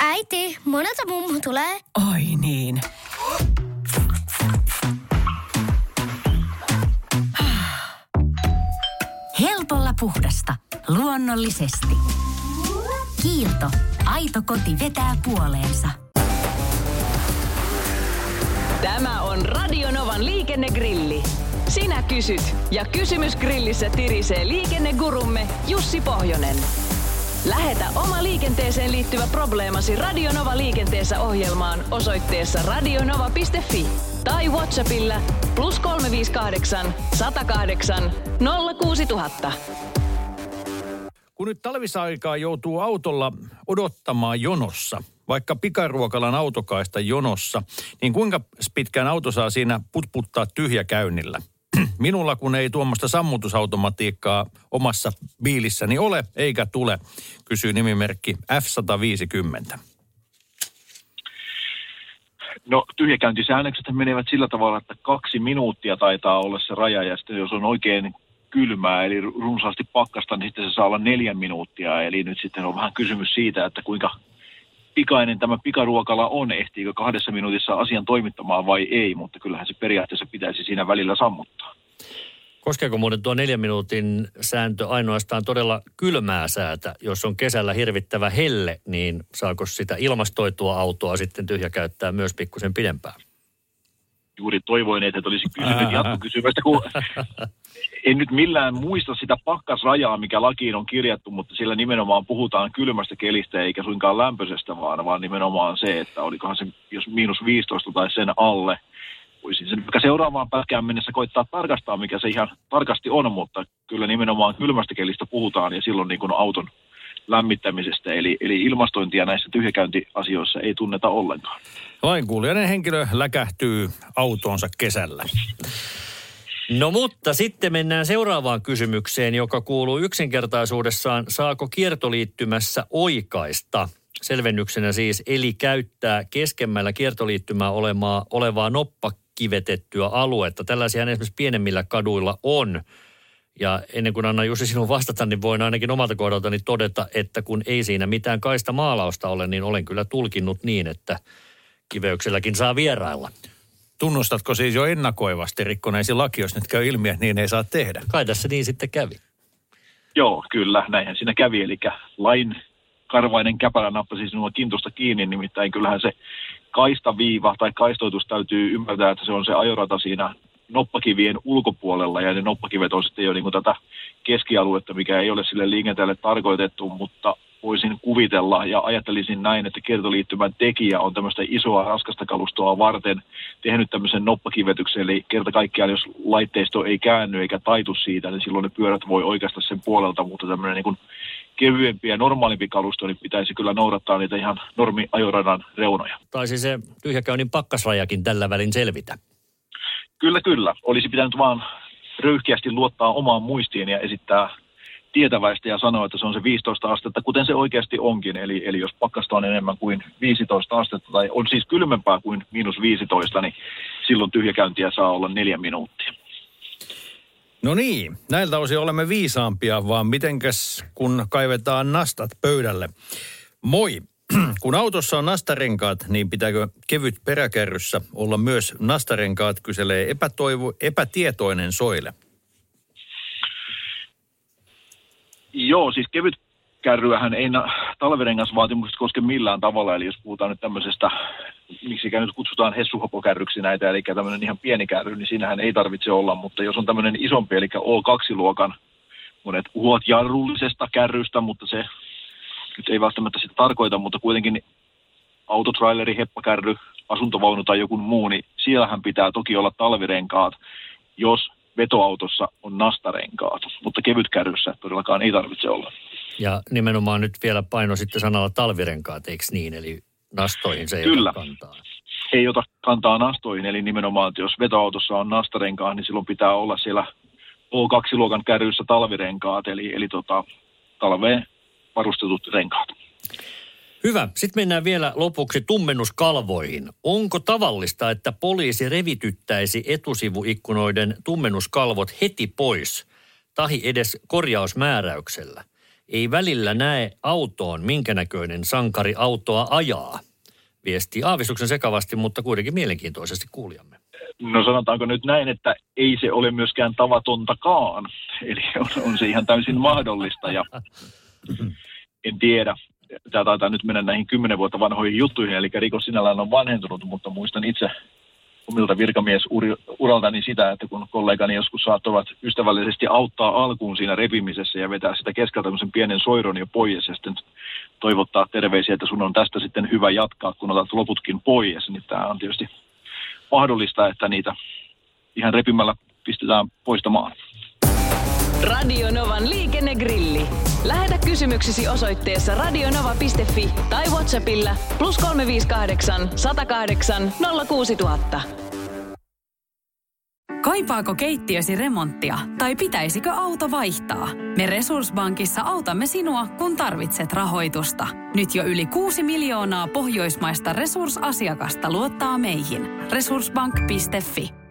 Äiti, monelta mummu tulee? Oi niin. Helpolla puhdasta. Luonnollisesti. Kiilto. Aito koti vetää puoleensa. Tämä on Radionovan liikennegrilli. Sinä kysyt ja kysymys grillissä tirisee liikennegurumme Jussi Pohjonen. Lähetä oma liikenteeseen liittyvä probleemasi Radionova liikenteessä ohjelmaan osoitteessa radionova.fi tai Whatsappilla plus 358 108 06000. Kun nyt talvisaikaa joutuu autolla odottamaan jonossa, vaikka pikaruokalan autokaista jonossa, niin kuinka pitkään auto saa siinä putputtaa tyhjäkäynnillä? Minulla kun ei tuommoista sammutusautomatiikkaa omassa biilissäni ole eikä tule, kysyy nimimerkki F150. No tyhjäkäyntisäännökset menevät sillä tavalla, että kaksi minuuttia taitaa olla se raja ja sitten jos on oikein kylmää eli runsaasti pakkasta, niin sitten se saa olla neljä minuuttia. Eli nyt sitten on vähän kysymys siitä, että kuinka pikainen tämä pikaruokala on, ehtiikö kahdessa minuutissa asian toimittamaan vai ei, mutta kyllähän se periaatteessa pitäisi siinä välillä sammuttaa. Koskeeko muuten tuo neljän minuutin sääntö ainoastaan todella kylmää säätä? Jos on kesällä hirvittävä helle, niin saako sitä ilmastoitua autoa sitten tyhjä käyttää myös pikkusen pidempään? Juuri toivoin, että olisi kysynyt jatkokysymystä, kun en nyt millään muista sitä pakkasrajaa, mikä lakiin on kirjattu, mutta sillä nimenomaan puhutaan kylmästä kelistä eikä suinkaan lämpöisestä, vaan, vaan nimenomaan se, että olikohan se jos miinus 15 tai sen alle. Voisin sen seuraavaan pätkään mennessä koittaa tarkastaa, mikä se ihan tarkasti on, mutta kyllä nimenomaan kylmästä kelistä puhutaan ja silloin niin kuin auton lämmittämisestä. Eli, eli ilmastointia näissä tyhjäkäyntiasioissa ei tunneta ollenkaan. Lainkuulijainen henkilö läkähtyy autoonsa kesällä. No mutta sitten mennään seuraavaan kysymykseen, joka kuuluu yksinkertaisuudessaan, saako kiertoliittymässä oikaista? Selvennyksenä siis, eli käyttää keskemmällä kiertoliittymää olevaa noppakivetettyä aluetta. Tällaisia esimerkiksi pienemmillä kaduilla on. Ja ennen kuin annan Jussi sinun vastata, niin voin ainakin omalta kohdaltani todeta, että kun ei siinä mitään kaista maalausta ole, niin olen kyllä tulkinnut niin, että kiveykselläkin saa vierailla. Tunnustatko siis jo ennakoivasti rikkoneesi laki, jos nyt käy ilmi, että niin ei saa tehdä? Kai tässä niin sitten kävi. Joo, kyllä, näinhän siinä kävi. Eli lain karvainen käpälä nappasi sinua kintusta kiinni, nimittäin kyllähän se kaistaviiva tai kaistoitus täytyy ymmärtää, että se on se ajorata siinä noppakivien ulkopuolella ja ne noppakivet on sitten jo niin kuin tätä keskialuetta, mikä ei ole sille liikenteelle tarkoitettu, mutta voisin kuvitella ja ajattelisin näin, että kiertoliittymän tekijä on tämmöistä isoa raskasta kalustoa varten tehnyt tämmöisen noppakivetyksen, eli kerta kaikkiaan jos laitteisto ei käänny eikä taitu siitä, niin silloin ne pyörät voi oikeasta sen puolelta, mutta tämmöinen niin kuin kevyempi ja normaalimpi kalusto, niin pitäisi kyllä noudattaa niitä ihan normiajoradan reunoja. Taisi se tyhjäkäynnin pakkasrajakin tällä välin selvitä. Kyllä, kyllä. Olisi pitänyt vaan röyhkeästi luottaa omaan muistiin ja esittää tietäväistä ja sanoa, että se on se 15 astetta, kuten se oikeasti onkin. Eli, eli jos pakkasta on enemmän kuin 15 astetta tai on siis kylmempää kuin miinus 15, niin silloin tyhjäkäyntiä saa olla neljä minuuttia. No niin, näiltä osin olemme viisaampia, vaan mitenkäs kun kaivetaan nastat pöydälle. Moi, kun autossa on nastarenkaat, niin pitääkö kevyt peräkärryssä olla myös nastarenkaat, kyselee epätoivo, epätietoinen soile. Joo, siis kevyt kärryähän ei talvirengasvaatimukset koske millään tavalla, eli jos puhutaan nyt tämmöisestä, miksi nyt kutsutaan hessuhopokärryksi näitä, eli tämmöinen ihan pieni kärry, niin siinähän ei tarvitse olla, mutta jos on tämmöinen isompi, eli O2-luokan, monet puhuvat jarrullisesta kärrystä, mutta se nyt ei välttämättä sitä tarkoita, mutta kuitenkin autotraileri, heppakärry, asuntovaunu tai joku muu, niin siellähän pitää toki olla talvirenkaat, jos vetoautossa on nastarenkaat, mutta kevytkärryssä todellakaan ei tarvitse olla. Ja nimenomaan nyt vielä paino sitten sanalla talvirenkaat, eikö niin? Eli nastoihin se ei Kyllä. ota kantaa. Ei ota kantaa nastoihin, eli nimenomaan, että jos vetoautossa on nastarenkaat, niin silloin pitää olla siellä O2-luokan kärryssä talvirenkaat, eli, eli tota, talveen varustetut renkaat. Hyvä. Sitten mennään vielä lopuksi tummennuskalvoihin. Onko tavallista, että poliisi revityttäisi etusivuikkunoiden tummennuskalvot heti pois, tahi edes korjausmääräyksellä? Ei välillä näe autoon, minkä näköinen sankari autoa ajaa. Viesti aavistuksen sekavasti, mutta kuitenkin mielenkiintoisesti kuulijamme. No sanotaanko nyt näin, että ei se ole myöskään tavatontakaan. Eli on, on se ihan täysin mahdollista ja en tiedä. Tämä taitaa nyt mennä näihin kymmenen vuotta vanhoihin juttuihin, eli rikos sinällään on vanhentunut, mutta muistan itse omilta virkamiesuraltani sitä, että kun kollegani joskus saattavat ystävällisesti auttaa alkuun siinä repimisessä ja vetää sitä keskeltä tämmöisen pienen soiron jo pois ja sitten toivottaa terveisiä, että sun on tästä sitten hyvä jatkaa, kun otat loputkin pois, niin tämä on tietysti mahdollista, että niitä ihan repimällä pistetään poistamaan. Radio Novan liikennegrilli. Lähetä kysymyksesi osoitteessa radionova.fi tai Whatsappilla plus 358 108 06000. Kaipaako keittiösi remonttia tai pitäisikö auto vaihtaa? Me Resurssbankissa autamme sinua, kun tarvitset rahoitusta. Nyt jo yli 6 miljoonaa pohjoismaista resursasiakasta luottaa meihin. Resurssbank.fi